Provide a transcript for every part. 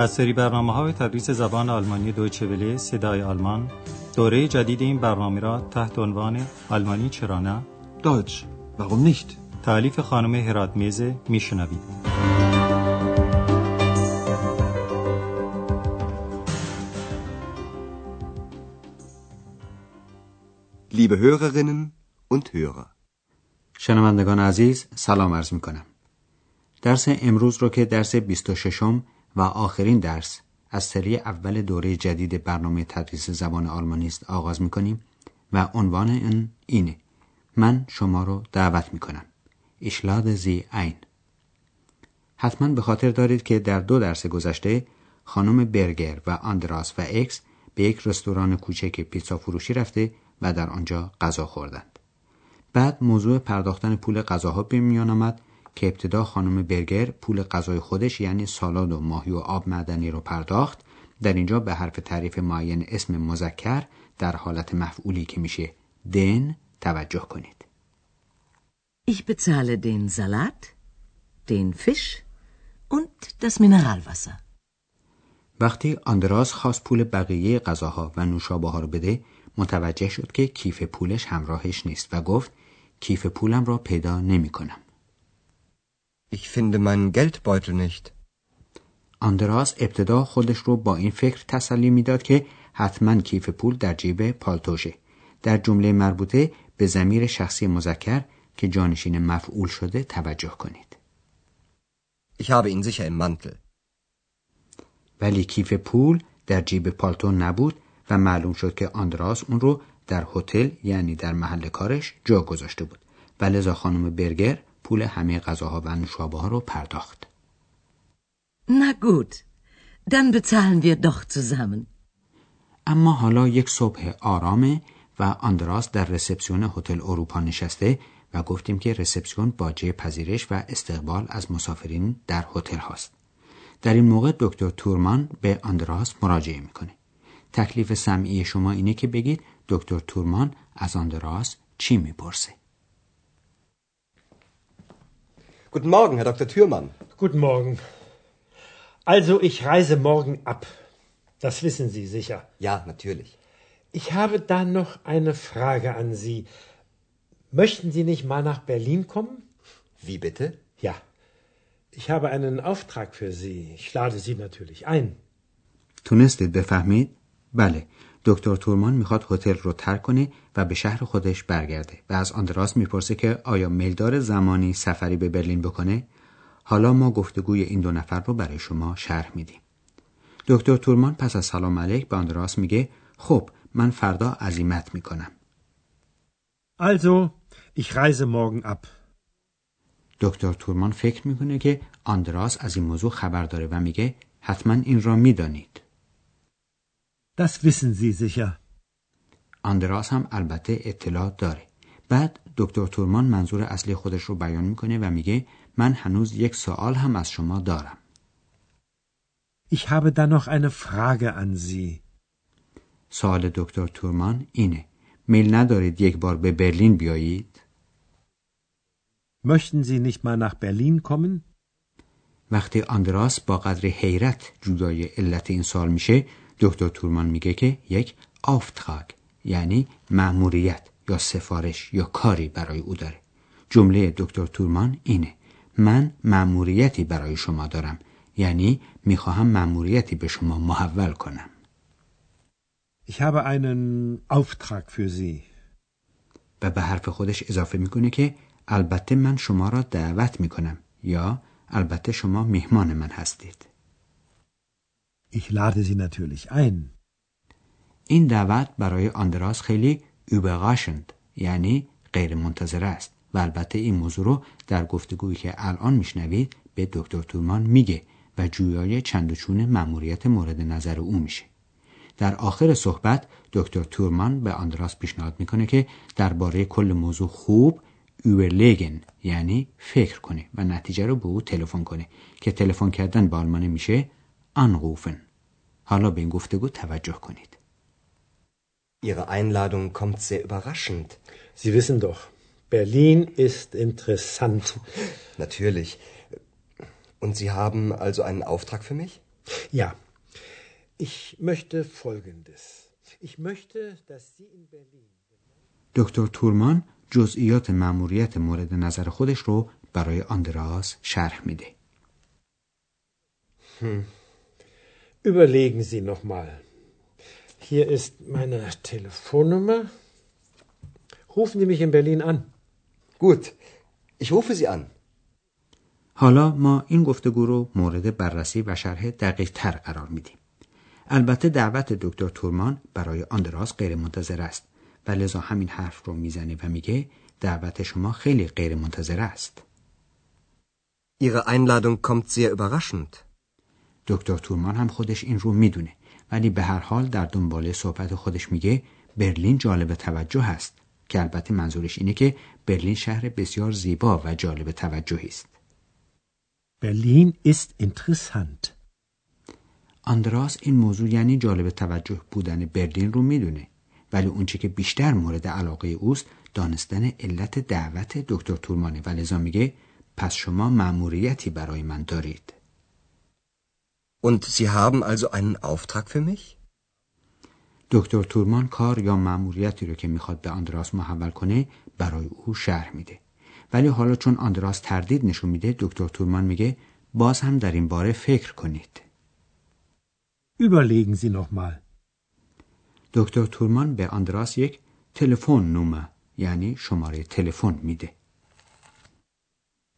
از سری برنامه های تدریس زبان آلمانی دویچه وله صدای آلمان دوره جدید این برنامه را تحت عنوان آلمانی چرا نه Deutsch. Warum nicht? تعلیف خانم هرات میزه میشنوید Liebe Hörerinnen und Hörer. شنوندگان عزیز سلام عرض می کنم. درس امروز رو که درس 26 و آخرین درس از سری اول دوره جدید برنامه تدریس زبان آلمانی است آغاز می کنیم و عنوان این اینه. من شما رو دعوت می کنم اشلاد زی این حتما به خاطر دارید که در دو درس گذشته خانم برگر و آندراس و اکس به یک رستوران کوچک پیتزا فروشی رفته و در آنجا غذا خوردند. بعد موضوع پرداختن پول غذاها به میان آمد که ابتدا خانم برگر پول غذای خودش یعنی سالاد و ماهی و آب معدنی رو پرداخت در اینجا به حرف تعریف معین اسم مذکر در حالت مفعولی که میشه دن توجه کنید Ich bezahle den Salat, den Fisch und das Mineralwasser. وقتی آندراس خواست پول بقیه غذاها و نوشابه ها رو بده متوجه شد که کیف پولش همراهش نیست و گفت کیف پولم را پیدا نمی کنم. Ich finde meinen Geldbeutel nicht. آندراس ابتدا خودش رو با این فکر تسلی می‌داد که حتما کیف پول در جیب پالتوشه. در جمله مربوطه به زمیر شخصی مذکر که جانشین مفعول شده توجه کنید. Ich habe ihn sicher im Mantel. ولی کیف پول در جیب پالتو نبود و معلوم شد که آندراس اون رو در هتل یعنی در محل کارش جا گذاشته بود و لذا خانم برگر پول همه غذاها و نوشابه ها رو پرداخت. Na gut, dann bezahlen wir doch zusammen. اما حالا یک صبح آرامه و آندراس در رسپسیون هتل اروپا نشسته و گفتیم که رسپسیون باجه پذیرش و استقبال از مسافرین در هتل هاست. در این موقع دکتر تورمان به آندراس مراجعه می‌کنه. تکلیف سمعی شما اینه که بگید دکتر تورمان از آندراس چی می‌پرسه؟ Guten Morgen, Herr Dr. Thürmann. Guten Morgen. Also, ich reise morgen ab. Das wissen Sie sicher. Ja, natürlich. Ich habe da noch eine Frage an Sie. Möchten Sie nicht mal nach Berlin kommen? Wie bitte? Ja. Ich habe einen Auftrag für Sie. Ich lade Sie natürlich ein. تونستید بفهمید؟ بله دکتر تورمان می‌خواد هتل رو ترک کنه و به شهر خودش برگرده و از آندراس می‌پرسه که آیا میلدار زمانی سفری به برلین بکنه؟ حالا ما گفتگوی این دو نفر رو برای شما شرح میدیم. دکتر تورمان پس از سلام علیک به آندراس میگه خب من فردا عزیمت می‌کنم. Also, ich reise morgen ab. دکتر تورمان فکر می‌کنه که آندراس از این موضوع خبر داره و میگه حتما این را می‌دانید. Das wissen Sie sicher. آندراس هم البته اطلاع داره بعد دکتر تورمان منظور اصلی خودش رو بیان می‌کنه و میگه من هنوز یک سوال هم از شما دارم Ich habe da noch eine Frage an Sie. سوال دکتر تورمان اینه میل ندارید یک بار به برلین بیایید Möchten Sie nicht mal nach Berlin kommen? وقتی آندراس با قدر حیرت جویای علت این سال میشه دکتر تورمان میگه که یک آفتخاگ یعنی مأموریت یا سفارش یا کاری برای او داره. جمله دکتر تورمان اینه من مأموریتی برای شما دارم یعنی می‌خواهم مأموریتی به شما محول کنم. Ich habe einen Auftrag für Sie. و به حرف خودش اضافه می‌کنه که البته من شما را دعوت می‌کنم یا البته شما میهمان من هستید. Ich lade Sie natürlich ein. این دعوت برای آندراس خیلی überraschend یعنی غیر منتظره است. و البته این موضوع رو در گفتگویی که الان میشنوید به دکتر تورمان میگه و جویای چند و چون مأموریت مورد نظر او میشه. در آخر صحبت دکتر تورمان به آندراس پیشنهاد می‌کنه که درباره کل موضوع خوب überlegen یعنی فکر کنه و نتیجه رو به او تلفن کنه که تلفن کردن به آلمانی میشه. anrufen حالا به این گفتگو توجه کنید Ihre Einladung kommt sehr überraschend. Sie wissen doch, Berlin ist interessant. Natürlich. Und Sie haben also einen Auftrag für mich? Ja, ich möchte Folgendes. Ich möchte, dass Sie in Berlin دکتر تورمان جزئیات مأموریت مورد نظر خودش رو برای آندراس شرح میده. Überlegen Sie noch mal. Hier ist meine Telefonnummer. Rufen Sie mich in Berlin an. Gut, ich rufe Sie an. حالا ما این گفتگو رو مورد بررسی و شرح دقیق تر قرار میدیم. البته دعوت دکتر تورمان برای آندراس غیر منتظر است و لذا همین حرف رو می‌زنه و میگه دعوت شما خیلی غیر منتظر است. Ihre Einladung kommt sehr überraschend. دکتر تورمان هم خودش این رو می‌دونه ولی به هر حال در دنباله صحبت خودش میگه برلین جالب توجه است که البته منظورش اینه که برلین شهر بسیار زیبا و جالب توجهی است. Berlin ist interessant. آندراس این موضوع یعنی جالب توجه بودن برلین رو می‌دونه ولی اونچه که بیشتر مورد علاقه اوست دانستن علت دعوت دکتر تورمانه و لذا میگه پس شما مأموریتی برای من دارید. Und Sie haben also einen Auftrag für mich? دکتر تورمان کار یا مأموریتی رو که می‌خواد به آندراس محول کنه برای او شرح میده. ولی حالا چون آندراس تردید نشون میده دکتر تورمان میگه باز هم در این باره فکر کنید. Überlegen Sie noch mal. دکتر تورمان به آندراس یک تلفن نومه یعنی شماره تلفن میده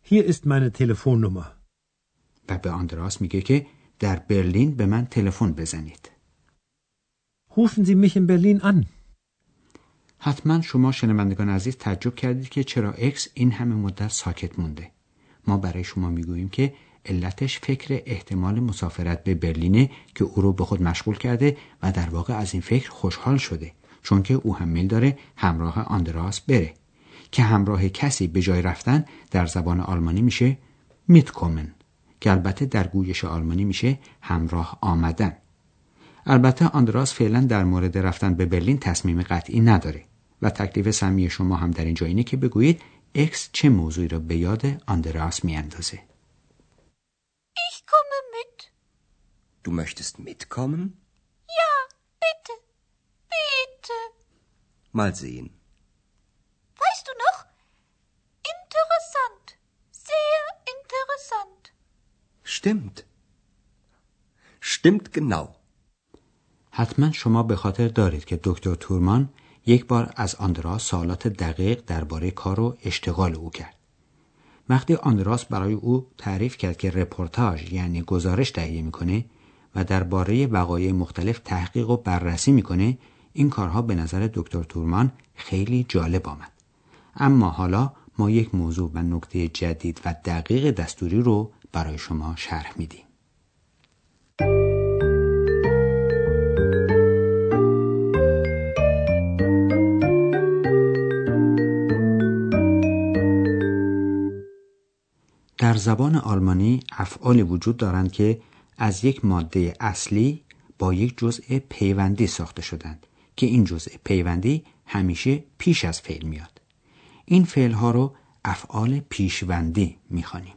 Hier ist meine Telefonnummer. و به آندراس میگه که در برلین به من تلفن بزنید. Rufen Sie mich in Berlin an. حتما شما شنوندگان عزیز تعجب کردید که چرا اکس این همه مدت ساکت مونده. ما برای شما می‌گوییم که علتش فکر احتمال مسافرت به برلینه که او رو به خود مشغول کرده و در واقع از این فکر خوشحال شده چون که او هم میل داره همراه آندراس بره که همراه کسی به جای رفتن در زبان آلمانی میشه میتکومن که البته در گویش آلمانی میشه همراه آمدن البته آندراس فعلا در مورد رفتن به برلین تصمیم قطعی نداره و تکلیف سمی شما هم در اینجا اینه که بگویید اکس چه موضوعی را به یاد آندراس میاندازه Ich komme mit. Du möchtest mitkommen? Ja, bitte. Bitte. Mal sehen. Weißt du noch? Interessant. Sehr interessant. Stimmt. Stimmt genau. حتما شما به خاطر دارید که دکتر تورمان یک بار از آندراس سوالات دقیق درباره کار و اشتغال او کرد. وقتی آندراس برای او تعریف کرد که رپورتاج یعنی گزارش تهیه می‌کنه و درباره وقایع مختلف تحقیق و بررسی می‌کنه این کارها به نظر دکتر تورمان خیلی جالب آمد. اما حالا ما یک موضوع و نکته جدید و دقیق دستوری رو برای شما شرح میدیم. در زبان آلمانی افعالی وجود دارند که از یک ماده اصلی با یک جزء پیوندی ساخته شدند که این جزء پیوندی همیشه پیش از فعل میاد. این فعل ها رو افعال پیشوندی می‌خوانیم.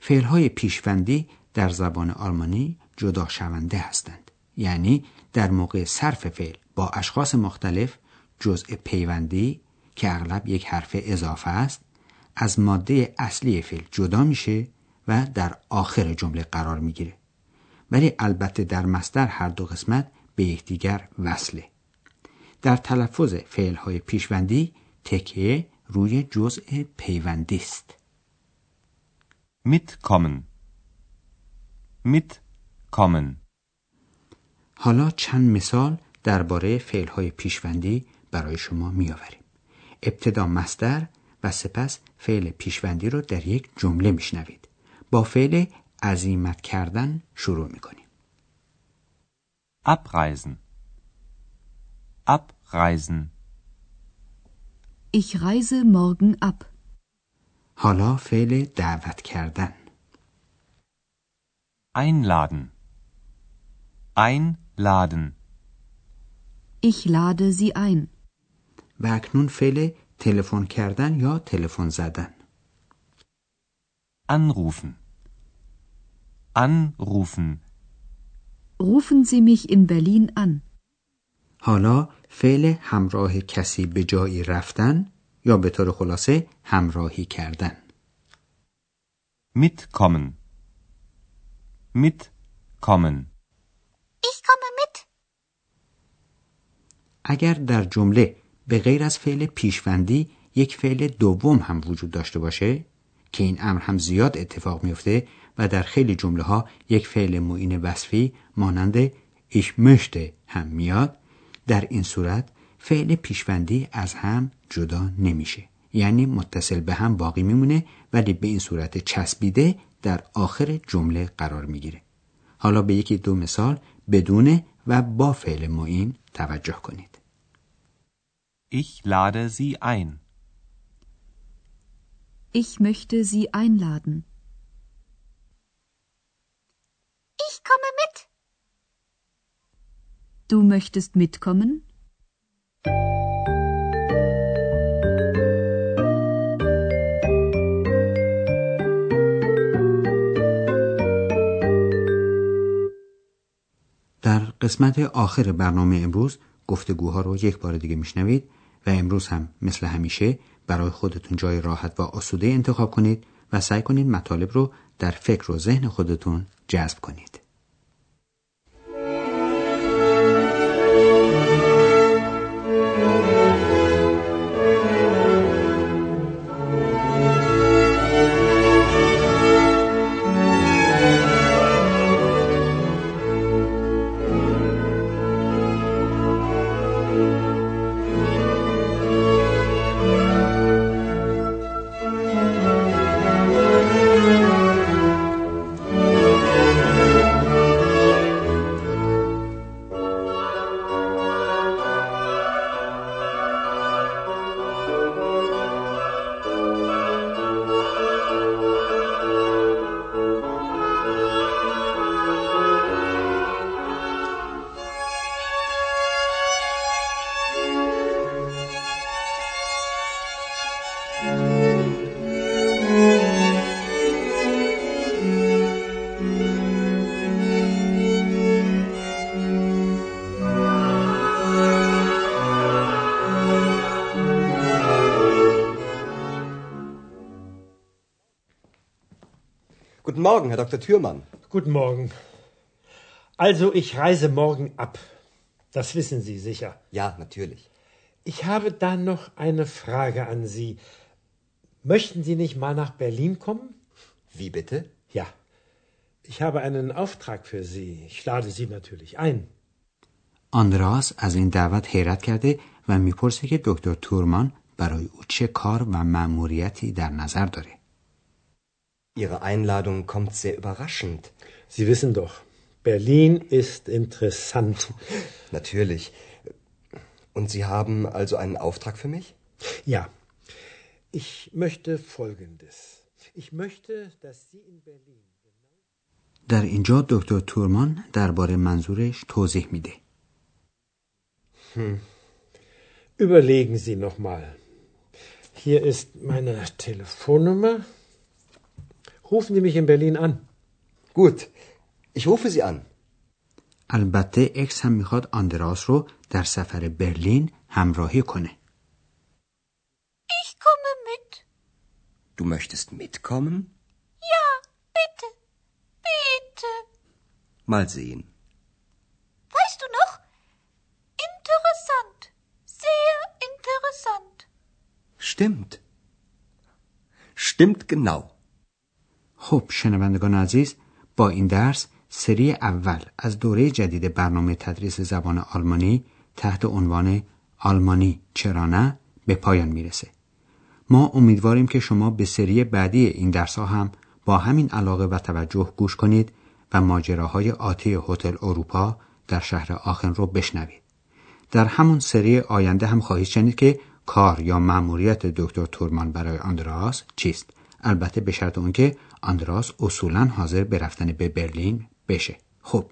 فعل های پیشوندی در زبان آلمانی جدا شونده هستند. یعنی در موقع صرف فعل با اشخاص مختلف جزء پیوندی که اغلب یک حرف اضافه است از ماده اصلی فعل جدا میشه و در آخر جمله قرار می‌گیره. ولی البته در مصدر هر دو قسمت به یکدیگر وصله. در تلفظ فعل های پیشوندی تکیه روی جزء پیوندی است. Mitkommen. Mitkommen. حالا چند مثال درباره فعل های پیشوندی برای شما میآوریم ابتدا مصدر و سپس فعل پیشوندی رو در یک جمله میشنوید با فعل عزیمت کردن شروع می‌کنیم Abreisen. Abreisen. Ich reise morgen ab. حالا فعل دعوت کردن Einladen. Einladen. Ich lade Sie ein. و اکنون فعل تلفن کردن یا تلفن زدن Anrufen. Anrufen. rufen Sie mich in Berlin an. حالا فعل همراه کسی به جایی رفتن یا به طور خلاصه همراهی کردن Mitkommen. Mitkommen. Ich komme mit. اگر در جمله به غیر از فعل پیشوندی یک فعل دوم هم وجود داشته باشه که این امر هم زیاد اتفاق میفته و در خیلی جمله ها یک فعل معین وصفی مانند ich möchte هم میاد در این صورت فعل پیشوندی از هم جدا نمیشه یعنی متصل به هم باقی میمونه ولی به این صورت چسبیده در آخر جمله قرار می‌گیره حالا به یکی دو مثال بدون و با فعل معین توجه کنید Ich lade Sie ein. Ich möchte Sie einladen. Ich komme mit. Du möchtest mitkommen? قسمت آخر برنامه امروز گفتگوها رو یک بار دیگه میشنوید و امروز هم مثل همیشه برای خودتون جای راحت و آسوده انتخاب کنید و سعی کنید مطالب رو در فکر و ذهن خودتون جذب کنید. Guten Morgen, Herr Dr. Thürmann. Guten Morgen. Also, ich reise morgen ab. Das wissen Sie sicher. Ja, natürlich. Ich habe da noch eine Frage an Sie. Möchten Sie nicht mal nach Berlin kommen? Wie bitte? Ja. Ich habe einen Auftrag für Sie. Ich lade Sie natürlich ein. آندراس از این دعوت حیرت کرده و میپرسه که دکتر تورمان برای او چه کار و مأموریتی در نظر داره. Ihre Einladung kommt sehr überraschend. Sie wissen doch, Berlin ist interessant. Natürlich. Und Sie haben also einen Auftrag für mich? Ja. Ich möchte Folgendes. Ich möchte, dass Sie in Berlin. در اینجا دکتر تورمان درباره منظورش توضیح میده. Überlegen Sie noch mal. Hier ist meine Telefonnummer. Rufen Sie mich in Berlin an. Gut. Ich rufe Sie an. البته اکس هم می‌خواد آندراس رو در سفر برلین همراهی کنه. Ich komme mit. Du möchtest mitkommen? Ja, bitte. Bitte. Mal sehen. Weißt du noch? Interessant. Sehr interessant. Stimmt. Stimmt genau. خب شنوندگان عزیز با این درس سری اول از دوره جدید برنامه تدریس زبان آلمانی تحت عنوان آلمانی چرا نه به پایان می‌رسه. ما امیدواریم که شما به سری بعدی این درس ها هم با همین علاقه و توجه گوش کنید و ماجراهای آتی هتل اروپا در شهر آخن رو بشنوید. در همون سری آینده هم خواهید شنید که کار یا مأموریت دکتر تورمان برای آندراس چیست البته به شرط اون آندراس اصولا حاضر به رفتن به برلین بشه خب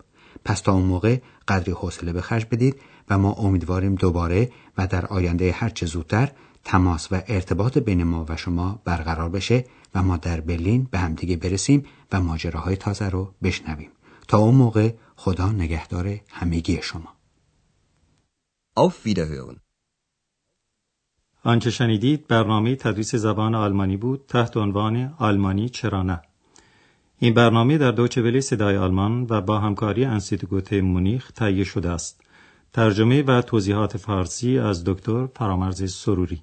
پس تا اون موقع قدری حوصله به خرج بدید و ما امیدواریم دوباره و در آینده هرچه زودتر تماس و ارتباط بین ما و شما برقرار بشه و ما در برلین به همدیگه برسیم و ماجراهای تازه رو بشنویم. تا اون موقع خدا نگهدار همگی شما. Auf Wiederhören. آنچه شنیدید برنامه تدریس زبان آلمانی بود تحت عنوان آلمانی چرا نه. این برنامه در دوچه ولی صدای آلمان و با همکاری انسیتگوت مونیخ تهیه شده است. ترجمه و توضیحات فارسی از دکتر فرامرز سروری.